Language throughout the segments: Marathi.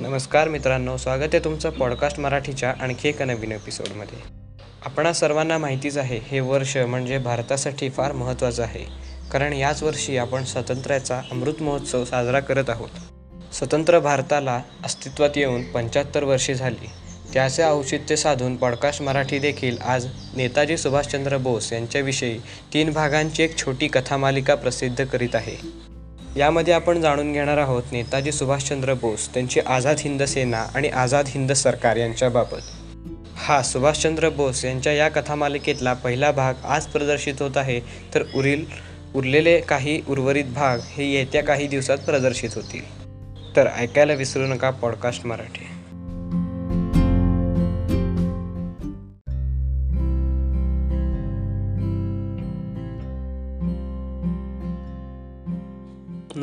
नमस्कार मित्रांनो स्वागत आहे तुमचं पॉडकास्ट मराठीच्या आणखी एका नवीन एपिसोडमध्ये आपणा सर्वांना माहितीच आहे हे वर्ष म्हणजे भारतासाठी फार महत्त्वाचं आहे. कारण याच वर्षी आपण स्वातंत्र्याचा अमृत महोत्सव साजरा करत आहोत. स्वतंत्र भारताला अस्तित्वात येऊन पंच्याहत्तर वर्षे झाली. त्याचे औचित्य साधून पॉडकास्ट मराठी देखील आज नेताजी सुभाषचंद्र बोस यांच्याविषयी तीन भागांची एक छोटी कथामालिका प्रसिद्ध करीत आहे. यामध्ये आपण जाणून घेणार आहोत नेताजी सुभाषचंद्र बोस त्यांची आझाद हिंद सेना आणि आझाद हिंद सरकार यांच्याबाबत. हा सुभाषचंद्र बोस यांच्या या कथामालिकेतला पहिला भाग आज प्रदर्शित होत आहे. तर उरील उरलेले काही उर्वरित भाग हे येत्या काही दिवसात प्रदर्शित होतील. तर ऐकायला विसरू नका पॉडकास्ट मराठी.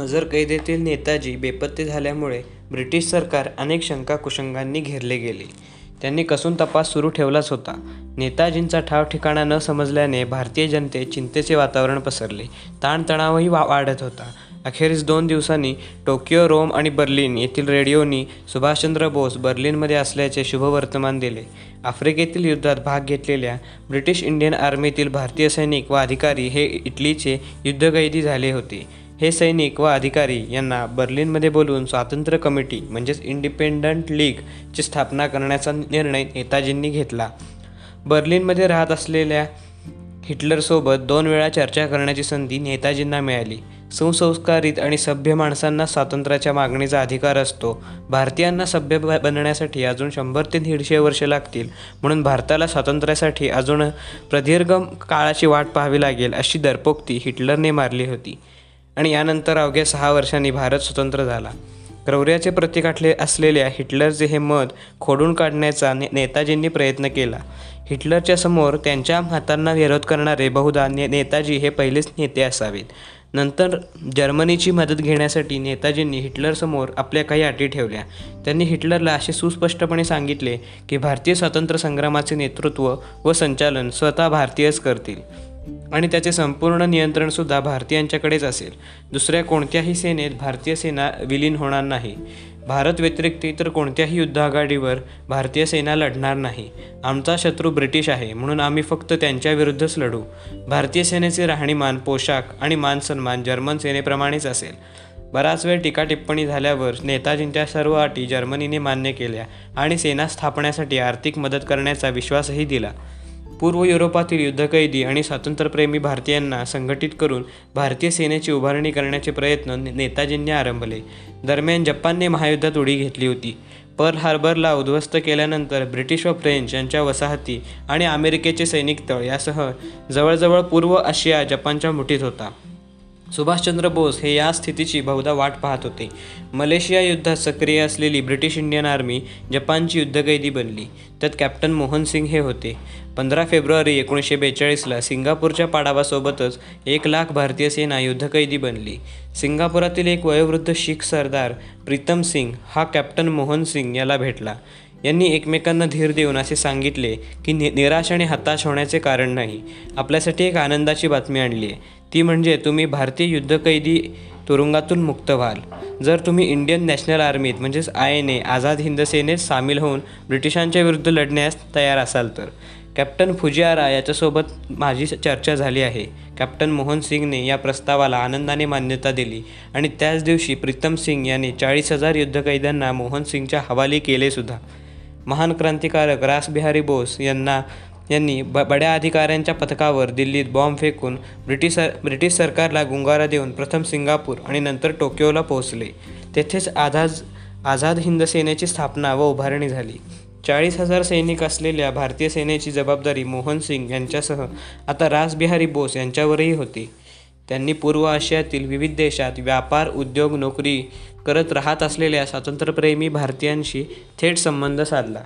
नजरकैदेतील नेताजी बेपत्ते झाल्यामुळे ब्रिटिश सरकार अनेक शंका कुशंगांनी घेरले गेले. त्यांनी कसून तपास सुरू ठेवलाच होता. नेताजींचा ठाव ठिकाणा न समजल्याने भारतीय जनतेत चिंतेचे वातावरण पसरले. ताणतणावही वा वाढत होता. अखेरीस दोन दिवसांनी टोकियो रोम आणि बर्लिन येथील रेडिओनी सुभाषचंद्र बोस बर्लिनमध्ये असल्याचे शुभवर्तमान दिले. आफ्रिकेतील युद्धात भाग घेतलेल्या ब्रिटिश इंडियन आर्मीतील भारतीय सैनिक व अधिकारी हे इटलीचे युद्धकैदी झाले होते. हे सैनिक व अधिकारी यांना बर्लिनमध्ये बोलवून स्वातंत्र्य कमिटी म्हणजेच इंडिपेंडंट लीगची स्थापना करण्याचा निर्णय नेताजींनी घेतला. बर्लिनमध्ये राहत असलेल्या हिटलरसोबत दोन वेळा चर्चा करण्याची संधी नेताजींना मिळाली. सुसंस्कारित आणि सभ्य माणसांना स्वातंत्र्याच्या मागणीचा अधिकार असतो. भारतीयांना सभ्य बनण्यासाठी अजून शंभर ते दीडशे वर्ष लागतील. म्हणून भारताला स्वातंत्र्यासाठी अजून प्रदीर्घ काळाची वाट पाहावी लागेल अशी दरपोक्ती हिटलरने मारली होती. आणि यानंतर अवघ्या सहा वर्षांनी भारत स्वतंत्र झाला. क्रौर्याचे प्रतीक आठले असलेल्या हिटलरचे हे मत खोडून काढण्याचा ने नेताजींनी प्रयत्न केला. हिटलरच्या समोर त्यांच्या हातांना विरोध करणारे बहुधा ने नेताजी हे पहिलेच नेते असावेत. नंतर जर्मनीची मदत घेण्यासाठी नेताजींनी हिटलरसमोर आपल्या काही अटी ठेवल्या. त्यांनी हिटलरला असे सुस्पष्टपणे सांगितले की भारतीय स्वातंत्र्य संग्रामाचे नेतृत्व व संचालन स्वतः भारतीयच करतील. आणि त्याचे संपूर्ण नियंत्रणसुद्धा भारतीयांच्याकडेच असेल. दुसऱ्या कोणत्याही सेनेत भारतीय सेना विलीन होणार नाही. भारत व्यतिरिक्त इतर कोणत्याही युद्ध आघाडीवर भारतीय सेना लढणार नाही. आमचा शत्रू ब्रिटिश आहे म्हणून आम्ही फक्त त्यांच्याविरुद्धच लढू. भारतीय सेनेचे राहणीमान पोशाख आणि मानसन्मान जर्मन सेनेप्रमाणेच असेल. बराच वेळ टीका टिप्पणी झाल्यावर नेताजींच्या सर्व अटी जर्मनीने मान्य केल्या आणि सेना स्थापण्यासाठी आर्थिक मदत करण्याचा विश्वासही दिला. पूर्व युरोपातील युद्धकैदी आणि स्वातंत्र्यप्रेमी भारतीयांना संघटित करून भारतीय सेनेची उभारणी करण्याचे प्रयत्न नेताजींनी आरंभले. दरम्यान जपानने महायुद्धात उडी घेतली होती. पर्ल हार्बरला उद्ध्वस्त केल्यानंतर ब्रिटिश व फ्रेंच यांच्या वसाहती आणि अमेरिकेचे सैनिक तळ यासह जवळजवळ पूर्व आशिया जपानच्या मुठीत होता. सुभाषचंद्र बोस हे या स्थितीची बहुधा वाट पाहत होते. मलेशिया युद्धात सक्रिय असलेली ब्रिटिश इंडियन आर्मी जपानची युद्धकैदी बनली. त्यात कॅप्टन मोहन सिंग हे होते. पंधरा फेब्रुवारी एकोणीसशे बेचाळीसला सिंगापूरच्या पाडावासोबतच एक लाख भारतीय सेना युद्धकैदी बनली. सिंगापुरातील एक वयोवृद्ध शीख सरदार प्रीतम सिंग हा कॅप्टन मोहन सिंग याला भेटला. यांनी एकमेकांना धीर देऊन असे सांगितले की नि निराश आणि हताश होण्याचे कारण नाही. आपल्यासाठी एक आनंदाची बातमी आणली आहे. ती म्हणजे तुम्ही भारतीय युद्धकैदी तुरुंगातून मुक्त व्हाल. जर तुम्ही इंडियन नॅशनल आर्मीत म्हणजेच I N A Azad Hind सेनेत सामील होऊन ब्रिटिशांच्या विरुद्ध लढण्यास तयार असाल तर. कॅप्टन फुजियारा याच्यासोबत माझी चर्चा झाली आहे. कॅप्टन मोहन सिंगने या प्रस्तावाला आनंदाने मान्यता दिली आणि त्याच दिवशी प्रीतम सिंग यांनी चाळीस हजार युद्धकैद्यांना मोहन सिंगच्या हवाली केले सुद्धा. महान क्रांतिकारक रासबिहारी बोस यांना यांनी ब बड्या अधिकाऱ्यांच्या पथकावर दिल्लीत बॉम्ब फेकून ब्रिटिश सर ब्रिटिश सरकारला गुंगारा देऊन प्रथम सिंगापूर आणि नंतर टोकियोला पोहोचले. तेथेच आझाद आझाद हिंद सेनेची स्थापना व उभारणी झाली. चाळीस हजार सैनिक असलेल्या भारतीय सेनेची जबाबदारी मोहन सिंग यांच्यासह आता रासबिहारी बोस यांच्यावरही होती. त्यांनी पूर्व आशियातील विविध देशात व्यापार उद्योग नोकरी करत राहत असलेल्या स्वातंत्र्यप्रेमी भारतीयांशी थेट संबंध साधला.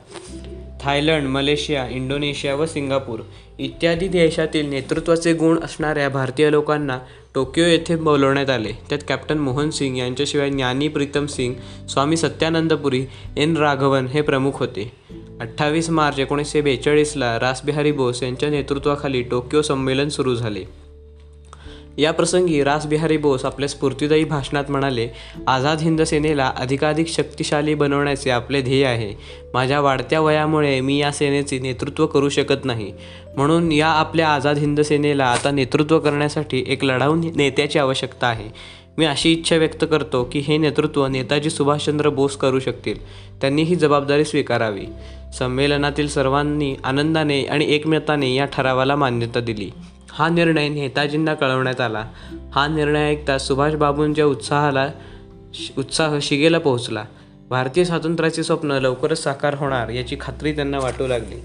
थायलंड मलेशिया इंडोनेशिया व सिंगापूर इत्यादी देशातील नेतृत्वाचे गुण असणाऱ्या भारतीय लोकांना टोकियो येथे बोलवण्यात आले. त्यात कॅप्टन मोहन सिंग यांच्याशिवाय ज्ञानी प्रीतम सिंग स्वामी सत्यानंदपुरी एन राघवन हे प्रमुख होते. अठ्ठावीस मार्च एकोणीसशे बेचाळीसला रासबिहारी बोस यांच्या नेतृत्वाखाली टोकियो संमेलन सुरू झाले. या प्रसंगी रासबिहारी बोस आपल्या स्फूर्तिदायी भाषणात म्हणाले आझाद हिंद सेनेला अधिकाधिक शक्तिशाली बनवण्याचे आपले ध्येय आहे. माझ्या वाढत्या वयामुळे मी या सेनेचे नेतृत्व करू शकत नाही. म्हणून या आपल्या आझाद हिंद सेनेला आता नेतृत्व करण्यासाठी एक लढाऊ नेत्याची आवश्यकता आहे. मी अशी इच्छा व्यक्त करतो की हे नेतृत्व नेताजी सुभाषचंद्र बोस करू शकतील. त्यांनी ही जबाबदारी स्वीकारावी. संमेलनातील सर्वांनी आनंदाने आणि एकमताने या ठरावाला मान्यता दिली. हा निर्णय नेताजींना कळवण्यात आला. हा निर्णय ऐकता सुभाषबाबूंच्या उत्साहाला उत्साह शिगेला पोहोचला. भारतीय स्वातंत्र्याचे स्वप्न लवकरच साकार होणार याची खात्री त्यांना वाटू लागली.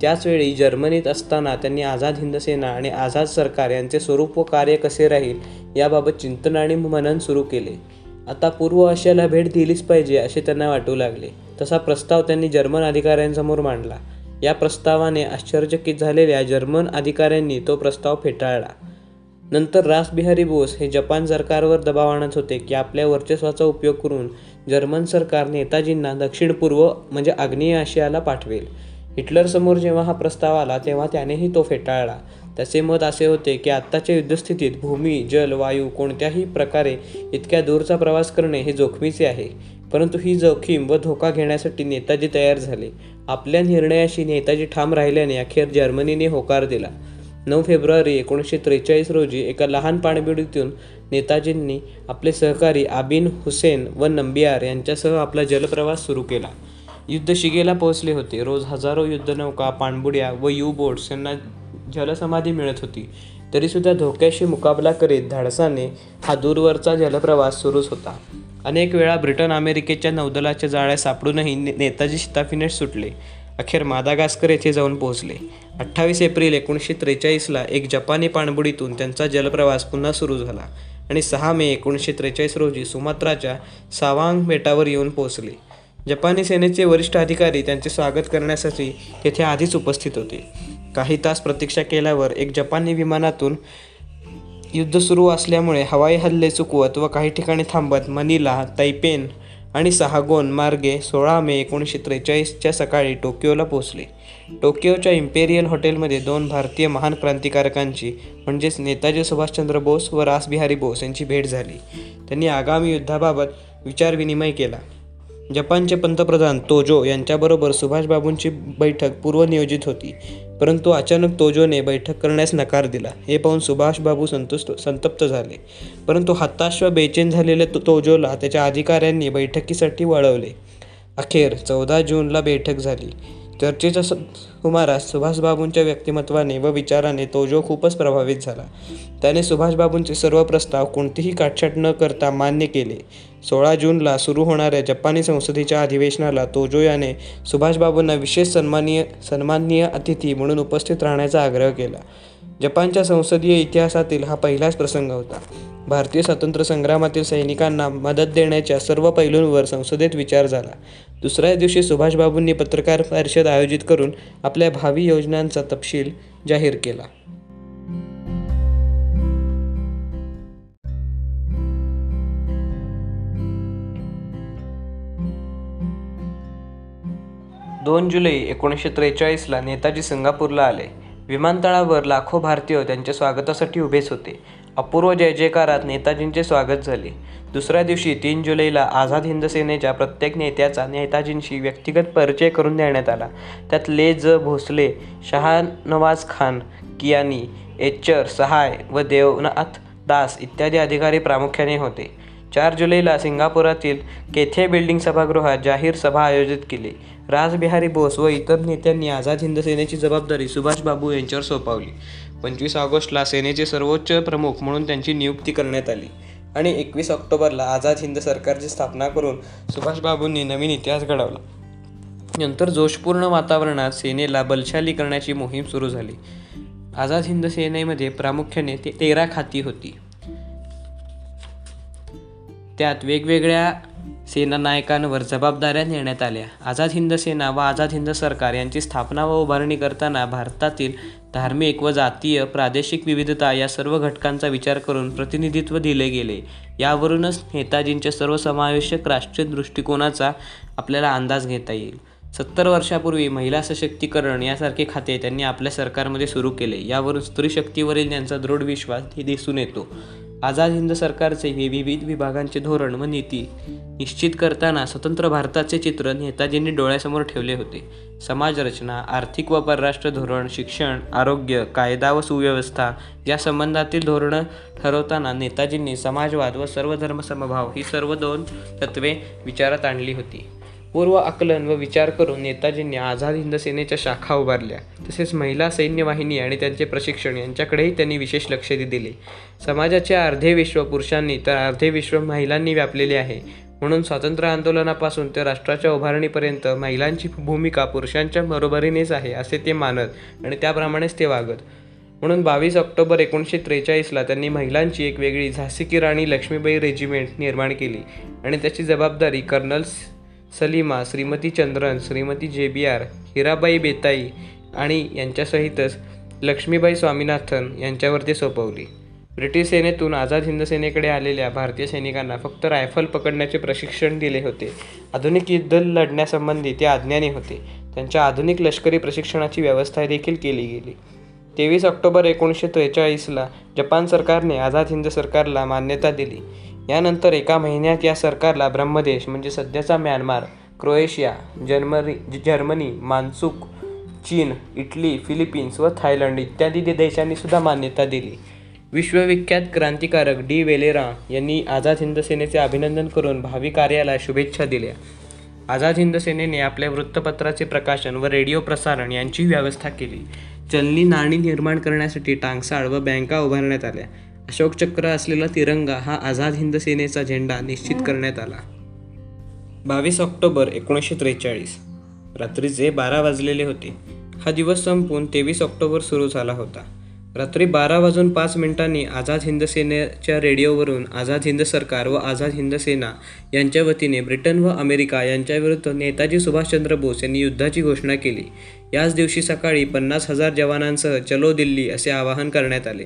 त्याचवेळी जर्मनीत असताना त्यांनी आझाद हिंद सेना आणि आझाद सरकार यांचे स्वरूप व कार्य कसे राहील याबाबत चिंतन आणि मनन सुरू केले. आता पूर्व आशियाला भेट दिलीच पाहिजे असे त्यांना वाटू लागले. तसा प्रस्ताव त्यांनी जर्मन अधिकाऱ्यांसमोर मांडला. या प्रस्तावाने आश्चर्यचकित झालेल्या जर्मन अधिकाऱ्यांनी तो प्रस्ताव फेटाळला. नंतर रासबिहारी बोस हे जपान सरकारवर दबाव आणत होते की आपल्या वर्चस्वाचा उपयोग करून जर्मन सरकार नेताजींना दक्षिण पूर्व म्हणजे आग्नेय आशियाला पाठवेल. हिटलरसमोर जेव्हा हा प्रस्ताव आला तेव्हा त्यानेही तो फेटाळला. त्याचे मत असे होते की आत्ताच्या युद्धस्थितीत भूमी जल वायू कोणत्याही प्रकारे इतक्या दूरचा प्रवास करणे हे जोखमीचे आहे. परंतु ही जोखीम व धोका घेण्यासाठी नेताजी तयार झाले. आपल्या निर्णयाशी नेताजी ठाम राहिल्याने अखेर जर्मनीने होकार दिला. नऊ फेब्रुवारी एकोणीसशे त्रेचाळीस रोजी एका लहान पाणबिडीतून नेताजींनी आपले सहकारी आबिन हुसेन व नंबियार यांच्यासह आपला जलप्रवास सुरू केला. युद्ध शिगेला पोहोचले होते. रोज हजारो युद्धनौका पाणबुड्या व यू बोट्स यांना जलसमाधी मिळत होती. तरीसुद्धा धोक्याशी मुकाबला करीत धाडसाने हा दूरवरचा जलप्रवास सुरूच होता. अनेक वेळा ब्रिटन अमेरिकेच्या नौदलाच्या जाळ्या सापडूनही ने नेताजी शिताफीने सुटले. अखेर मादागास्कर येथे जाऊन पोहोचले. अठ्ठावीस एप्रिल एकोणीसशे त्रेचाळीसला एक जपानी पाणबुडीतून त्यांचा जलप्रवास पुन्हा सुरू झाला आणि सहा मे एकोणीसशे त्रेचाळीस रोजी सुमात्राच्या सावांग बेटावर येऊन पोहोचले. जपानी सेनेचे वरिष्ठ अधिकारी त्यांचे स्वागत करण्यासाठी तेथे आधीच उपस्थित होते. काही तास प्रतीक्षा केल्यावर एक जपानी विमानातून युद्ध सुरू असल्यामुळे हवाई हल्ले चुकवत व काही ठिकाणी थांबत मनीला तैपेन आणि सहागोन मार्गे सोळा मे एकोणीसशे त्रेचाळीसच्या सकाळी टोकियोला पोहोचले. टोकियोच्या इम्पेरियल हॉटेलमध्ये दोन भारतीय महान क्रांतिकारकांची म्हणजेच नेताजी सुभाषचंद्र बोस व रासबिहारी बोस यांची भेट झाली. त्यांनी आगामी युद्धाबाबत विचारविनिमय केला. जपानचे पंतप्रधान तोजो यांच्याबरोबर सुभाषबाबूंची बैठक पूर्वनियोजित होती. परंतु अचानक तोजोने बैठक करण्यास नकार दिला. हे पाहून सुभाषबाबू संतुष्ट संतप्त झाले. परंतु हताश व बेचैन झालेल्या तो तोजोला त्याच्या अधिकाऱ्यांनी बैठकीसाठी वळवले. अखेर चौदा जूनला बैठक झाली. चर्चेच्या सुमारास सुभाषबाबूंच्या व्यक्तिमत्वाने व विचाराने तोजो खूपच प्रभावित झाला. त्याने सुभाषबाबूंचे सर्व प्रस्ताव कोणतीही काटछाट न करता मान्य केले. सोळा जूनला सुरू होणाऱ्या जपानी संसदेच्या अधिवेशनाला तोजो याने सुभाषबाबूंना विशेष सन्मानीय सन्माननीय अतिथी म्हणून उपस्थित राहण्याचा आग्रह केला. जपानच्या संसदीय इतिहासातील हा पहिलाच प्रसंग होता. भारतीय स्वातंत्र्य संग्रामातील सैनिकांना मदत देण्याच्या सर्व पैलूंवर संसदेत विचार झाला. दुसऱ्या दिवशी सुभाषबाबूंनी पत्रकार परिषद आयोजित करून आपल्या भावी योजनांचा तपशील जाहीर केला. दोन जुलै एकोणीसशे त्रेचाळीसला नेताजी सिंगापूरला आले. विमानतळावर लाखो भारतीय त्यांच्या स्वागतासाठी उभेच होते. अपूर्व जय जयकारात नेताजींचे स्वागत झाले. दुसऱ्या दिवशी तीन जुलैला आझाद हिंद सेनेच्या प्रत्येक नेत्याचा नेताजींशी व्यक्तिगत परिचय करून देण्यात आला. त्यात ले ज भोसले शहानवाज खान कियानी एच्चर सहाय व देवनाथ दास इत्यादी अधिकारी प्रामुख्याने होते. चार जुलैला सिंगापुरातील केथे बिल्डिंग सभागृहात जाहीर सभा आयोजित केली. राजबिहारी बोस व इतर नेत्यांनी आझाद हिंद सेनेची जबाबदारी सुभाषबाबू यांच्यावर सोपवली. पंचवीस ऑगस्टला सेनेचे सर्वोच्च प्रमुख म्हणून त्यांची नियुक्ती करण्यात आली आणि एकवीस ऑक्टोबरला आझाद हिंद सरकारची स्थापना करून सुभाषबाबूंनी नवीन इतिहास घडवला. नंतर जोशपूर्ण वातावरणात सेनेला बलशाली करण्याची मोहीम सुरू झाली. आझाद हिंद सेनेमध्ये प्रामुख्याने ते तेरा खाती होती. त्यात वेगवेगळ्या सेना नायकांवर जबाबदाऱ्या नेण्यात आल्या. आझाद हिंद सेना व आझाद हिंद सरकार यांची स्थापना व उभारणी करताना भारतातील धार्मिक व जातीय प्रादेशिक विविधता या सर्व घटकांचा विचार करून प्रतिनिधित्व दिले गेले. यावरूनच नेताजींच्या सर्वसमावेशक राष्ट्रीय दृष्टिकोनाचा आपल्याला अंदाज घेता येईल. सत्तर वर्षापूर्वी महिला सशक्तीकरण यासारखे खाते त्यांनी आपल्या सरकारमध्ये सुरू केले. यावरून स्त्रीशक्तीवरील त्यांचा दृढ विश्वास हे दिसून येतो. आझाद हिंद सरकारचे हे विविध विभागांचे धोरण व नीती निश्चित करताना स्वतंत्र भारताचे चित्र नेताजींनी डोळ्यासमोर ठेवले होते. समाजरचना आर्थिक व परराष्ट्र धोरण शिक्षण आरोग्य कायदा व सुव्यवस्था या संबंधातील धोरणं ठरवताना नेताजींनी समाजवाद व सर्वधर्मसमभाव ही सर्व दोन तत्त्वे विचारात आणली होती. पूर्व आकलन व विचार करून नेताजींनी आझाद हिंद सेनेच्या शाखा उभारल्या. तसेच महिला सैन्यवाहिनी आणि त्यांचे प्रशिक्षण यांच्याकडेही त्यांनी विशेष लक्ष दिले. समाजाचे अर्धे विश्व पुरुषांनी तर अर्धे विश्व महिलांनी व्यापलेले आहे. म्हणून स्वातंत्र्य आंदोलनापासून ते राष्ट्राच्या उभारणीपर्यंत महिलांची भूमिका पुरुषांच्या बरोबरीनेच आहे असे ते मानत आणि त्याप्रमाणेच ते वागत. म्हणून बावीस ऑक्टोबर एकोणीसशे त्रेचाळीसला त्यांनी महिलांची एक वेगळी झाशी की राणी लक्ष्मीबाई रेजिमेंट निर्माण केली आणि त्याची जबाबदारी colonel Salima Shrimati Chandran Shrimati J B R Hirabai बेताई आणि यांच्यासहितच लक्ष्मीबाई स्वामीनाथन यांच्यावर ते सोपवली. ब्रिटिश सेनेतून आझाद हिंद सेनेकडे आलेल्या भारतीय सैनिकांना फक्त रायफल पकडण्याचे प्रशिक्षण दिले होते. आधुनिक युद्ध लढण्यासंबंधी ते अज्ञानी होते. त्यांच्या आधुनिक लष्करी प्रशिक्षणाची व्यवस्था देखील केली गेली. तेवीस ऑक्टोबर एकोणीसशे त्रेचाळीसला जपान सरकारने आझाद हिंद सरकारला मान्यता दिली. यानंतर एका महिन्यात या सरकारला ब्रह्मदेश म्हणजे सध्याचा Myanmar Croatia Germany Germany Manchukuo चीन इटली फिलिपिन्स व थायलंड इत्यादी देशांनी सुद्धा मान्यता दिली. विश्वविख्यात क्रांतिकारक डी. वेलेरा यांनी आझाद हिंद सेनेचे अभिनंदन करून भावी कार्याला शुभेच्छा दिल्या. आझाद हिंद सेनेने आपल्या वृत्तपत्राचे प्रकाशन व रेडिओ प्रसारण यांची व्यवस्था केली. चलनी नाणी निर्माण करण्यासाठी टांगसाळ व बँका उभारण्यात आल्या. अशोक चक्र असलेला तिरंगा हा आझाद हिंद सेनेचा झेंडा निश्चित करण्यात आला. बावीस ऑक्टोबर एकोणीसशे त्रेचाळीस रात्रीचे बारा वाजलेले होते हा दिवस संपून तेवीस ऑक्टोबर सुरू झाला होता. रात्री बारा वाजून पाच मिनिटांनी आझाद हिंद सेनेच्या रेडिओवरून आझाद हिंद सरकार व आझाद हिंद सेना यांच्या वतीने ब्रिटन व अमेरिका यांच्याविरुद्ध नेताजी सुभाषचंद्र बोस यांनी युद्धाची घोषणा केली. याच दिवशी सकाळी पन्नास हजार जवानांसह चलो दिल्ली असे आवाहन करण्यात आले.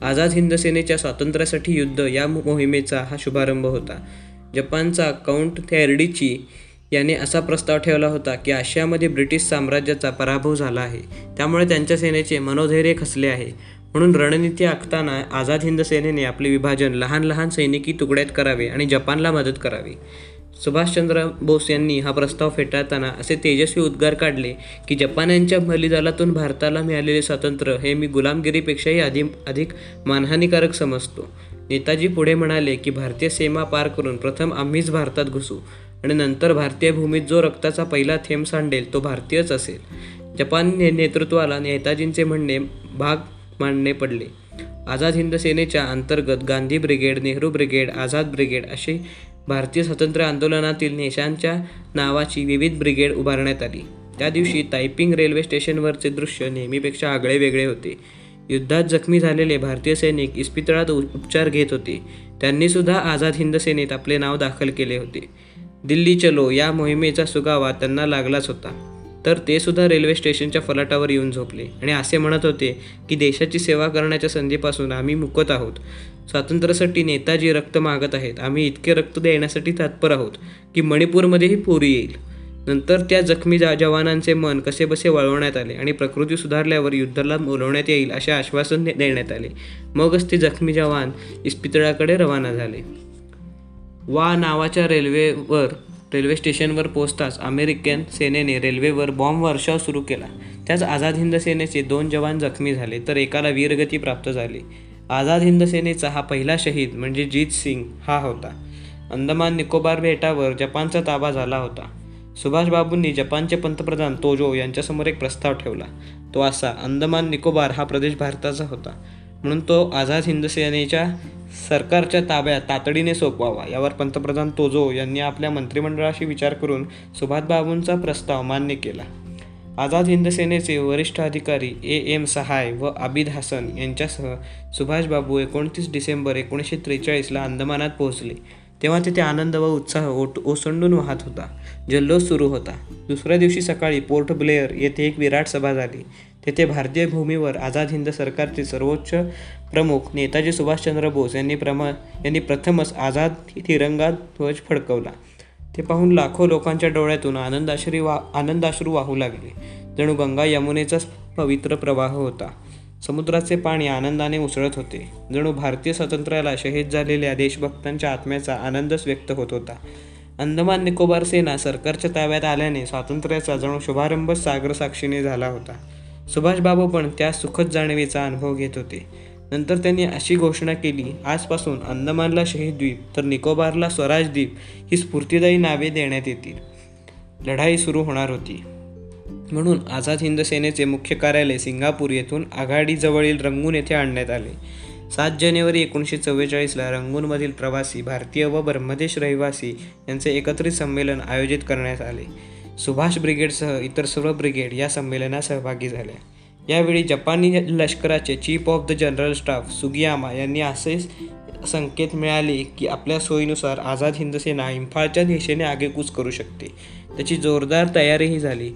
आझाद हिंद सेनेच्या स्वातंत्र्यासाठी युद्ध या मोहिमेचा हा शुभारंभ होता. जपानचा काउंट थेअर्डीची याने असा प्रस्ताव ठेवला होता की आशियामध्ये ब्रिटिश साम्राज्याचा पराभव झाला आहे. त्यामुळे त्यांच्या सेनेचे मनोधैर्य खचले आहे. म्हणून रणनीती आखताना आझाद हिंद सेनेने आपले विभाजन लहान लहान सैनिकी तुकड्यात करावे आणि जपानला मदत करावी. सुभाषचंद्र बोस यांनी हा प्रस्ताव फेटाळताना असे तेजस्वी उद्गार काढले की जपान्यांच्या बलिदानातून भारताला मिळालेले स्वातंत्र्य हे मी गुलामगिरीपेक्षाही आधी अधिक मानहानिकारक समजतो. नेताजी पुढे म्हणाले की भारतीय सीमा पार करून प्रथम आम्हीच भारतात घुसू आणि नंतर भारतीय भूमीत जो रक्ताचा पहिला थेंब सांडेल तो भारतीयच असेल. जपान ने नेतृत्वाला नेताजींचे म्हणणे भाग मांडणे पडले. आझाद हिंद सेनेच्या अंतर्गत Gandhi brigade Nehru brigade Azad brigade असे भारतीय स्वातंत्र्य आंदोलनातील नेशांच्या नावाची विविध ब्रिगेड उभारण्यात आली. त्या दिवशी तायपिंग रेल्वे स्टेशनवरचे दृश्य नेहमीपेक्षा आगळे वेगळे होते. युद्धात जखमी झालेले भारतीय सैनिक इस्पितळात उपचार घेत होते. त्यांनी सुद्धा आझाद हिंद सेनेत आपले नाव दाखल केले होते. दिल्ली चलो या मोहिमेचा सुगावा त्यांना लागलाच होता. तर ते सुद्धा रेल्वे स्टेशनच्या फलाटावर येऊन झोपले. आणि असे म्हणत होते की देशाची सेवा करण्याच्या संधीपासून आम्ही मुकत आहोत. स्वातंत्र्यासाठी नेताजी रक्त मागत आहेत. आम्ही इतके रक्त देण्यासाठी तत्पर आहोत की मणिपूरमध्येही पूरी येईल. नंतर त्या जखमी जा जवानांचे मन कसेबसे वळवण्यात आले आणि प्रकृती सुधारल्यावर युद्धाला बोलवण्यात येईल असे आश्वासन देण्यात आले. मगच ते जखमी जवान इस्पितळाकडे रवाना झाले. वा नावाच्या रेल्वेवर रेल्वे स्टेशनवर पोहोचताच अमेरिकन सेनेने रेल्वेवर बॉम्ब वर्षाव सुरू केला. त्याच आझाद हिंद सेनेचे दोन जवान जखमी झाले तर एकाला वीरगती प्राप्त झाली. आझाद हिंद सेनेचा हा पहिला शहीद म्हणजे जीत सिंग हा होता. अंदमान निकोबार बेटावर जपानचा ताबा झाला होता. सुभाषबाबूंनी जपानचे पंतप्रधान तोजो यांच्यासमोर एक प्रस्ताव ठेवला. तो असा अंदमान निकोबार हा प्रदेश भारताचा होता. म्हणून तो आझाद हिंद सेनेच्या सरकारच्या ताब्यात तातडीने सोपवावा यावर पंतप्रधान तोजो यांनी आपल्या मंत्रिमंडळाशी विचार करून सुभाषबाबूंचा प्रस्ताव मान्य केला. आझाद हिंद सेनेचे वरिष्ठ अधिकारी ए एम सहाय व आबिद हसन यांच्यासह सुभाषबाबू एकोणतीस डिसेंबर एकोणीसशे त्रेचाळीसला अंदमानात पोहोचले. तेव्हा तिथे आनंद व उत्साह ओट ओसंडून वाहत होता. जल्लोष सुरू होता. दुसऱ्या दिवशी सकाळी पोर्ट ब्लेअर येथे एक विराट सभा झाली. तेथे भारतीय भूमीवर आझाद हिंद सरकारचे सर्वोच्च प्रमुख नेताजी सुभाषचंद्र बोस यांनी प्रमा यांनी प्रथमच आझाद तिरंगा ध्वज फडकवला. ते पाहून लाखो लोकांच्या डोळ्यातून आनंदाश्री वा आनंदाश्रू वाहू लागले. जणू गंगा यमुनेचाच पवित्र प्रवाह होता. समुद्राचे पाणी आनंदाने उसळत होते. जणू भारतीय स्वातंत्र्याला शहीद झालेल्या देशभक्तांच्या आत्म्याचा आनंदच व्यक्त होत होता. अंदमान निकोबार सेना सरकारच्या ताब्यात आल्याने स्वातंत्र्याचा जणू शुभारंभ सागर साक्षीने झाला होता. सुभाषबाबू पण त्या सुखद जाणीवेचा अनुभव घेत होते. नंतर त्यांनी अशी घोषणा केली आजपासून अंदमानला शहीद द्वीप तर निकोबारला स्वराज द्वीप ही स्फूर्तिदायी नावे देण्यात येतील. लढाई सुरू होणार होती. म्हणून आझाद हिंद सेनेचे मुख्य कार्यालय सिंगापूर येथून आघाडीजवळील रंगून येथे आणण्यात आले. सात जानेवारी एकोणीसशे चव्वेचाळीसला रंगूनमधील प्रवासी भारतीय व ब्रह्मदेश रहिवासी यांचे एकत्रित संमेलन आयोजित करण्यात आले. सुभाष ब्रिगेडसह इतर सर्व ब्रिगेड या संमेलनात सहभागी झाल्या यावेळी जपानी लष्कराचे chief of the general staff Sugiyama यांनी असे संकेत मिळाले की आपल्या सोयीनुसार आझाद हिंद सेना इम्फाळच्या दिशेने आगेकूच करू शकते. त्याची जोरदार तयारीही झाली.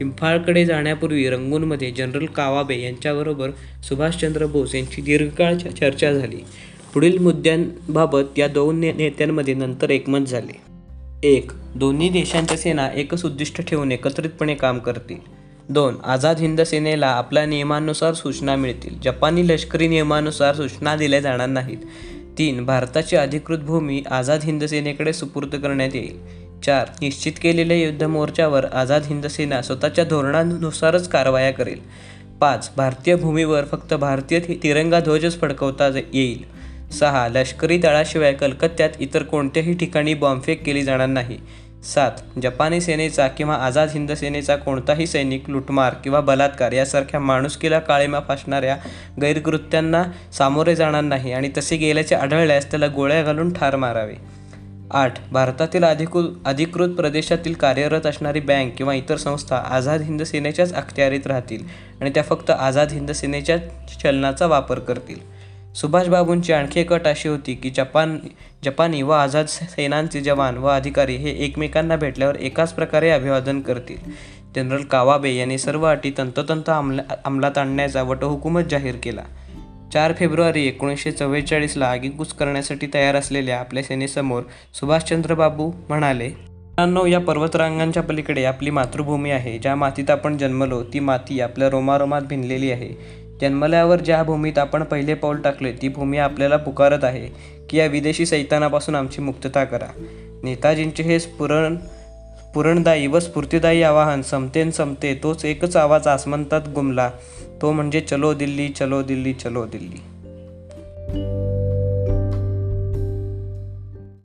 इम्फाळकडे जाण्यापूर्वी रंगूनमध्ये जनरल कावाबे यांच्याबरोबर सुभाषचंद्र बोस यांची दीर्घकाळ च- चर्चा झाली. पुढील मुद्द्यांबाबत या दोन ने नेत्यांमध्ये नंतर एकमत झाले. एक दोन्ही देशांच्या सेना एकच उद्दिष्ट ठेवून एकत्रितपणे काम करतील. दोन आझाद हिंद सेनेला आपल्या नियमानुसार सूचना मिळतील. जपानी लष्करी नियमानुसार सूचना दिल्या जाणार नाहीत. तीन भारताची अधिकृत भूमी आझाद हिंद सेनेकडे सुपूर्द करण्यात येईल. चार निश्चित केलेल्या युद्ध मोर्चावर आझाद हिंद सेना स्वतःच्या धोरणानुसारच कारवाया करेल. पाच भारतीय भूमीवर फक्त भारतीय तिरंगा ध्वजच फडकवता येईल. सहा लष्करी तळाशिवाय कलकत्त्यात इतर कोणत्याही ठिकाणी बॉम्बफेक केली जाणार नाही. सात जपानी सेनेचा किंवा आझाद हिंद सेनेचा कोणताही सैनिक लुटमार किंवा बलात्कार यासारख्या माणुसकीला काळीमा फासणाऱ्या गैरकृत्यांना सामोरे जाणार नाही आणि तसे गेल्याचे आढळल्यास त्याला गोळ्या घालून ठार मारावे. आठ भारतातील अधिकृत अधिकृत प्रदेशातील कार्यरत असणारी बँक किंवा इतर संस्था आझाद हिंद सेनेच्याच अखत्यारीत राहतील आणि त्या फक्त आझाद हिंद सेनेच्या चलनाचा वापर करतील. सुभाषबाबूंची आणखी एक अट अशी होती की जपान जपानी व आझाद सेनांचे जवान व अधिकारी हे एकमेकांना भेटल्यावर एकाच प्रकारे अभिवादन करतील. जनरल कावाबे यांनी सर्व अटी तंतोतंत अंमला अंमलात आणण्याचा वटहुकूमच जाहीर केला. चार फेब्रुवारी एकोणीसशे चव्वेचाळीसला आगीकूच करण्यासाठी तयार असलेल्या आपल्या सेनेसमोर सुभाषचंद्र बाबू म्हणाले मित्रांनो या पर्वतरांगांच्या पलीकडे आपली मातृभूमी आहे. ज्या मातीत आपण जन्मलो ती माती आपल्या रोमारोमात भिनलेली आहे. जन्मल्यावर ज्या भूमीत आपण पहिले पाऊल टाकले ती भूमी आपल्याला पुकारत आहे की या विदेशी सैतानापासून आमची मुक्तता करा. नेताजींचे हे स्फुरण स्फुरणदायी व स्फूर्तिदायी आवाहन समतेन समते तोच एकच आवाज आसमंतात गुमला तो म्हणजे चलो दिल्ली चलो दिल्ली चलो दिल्ली.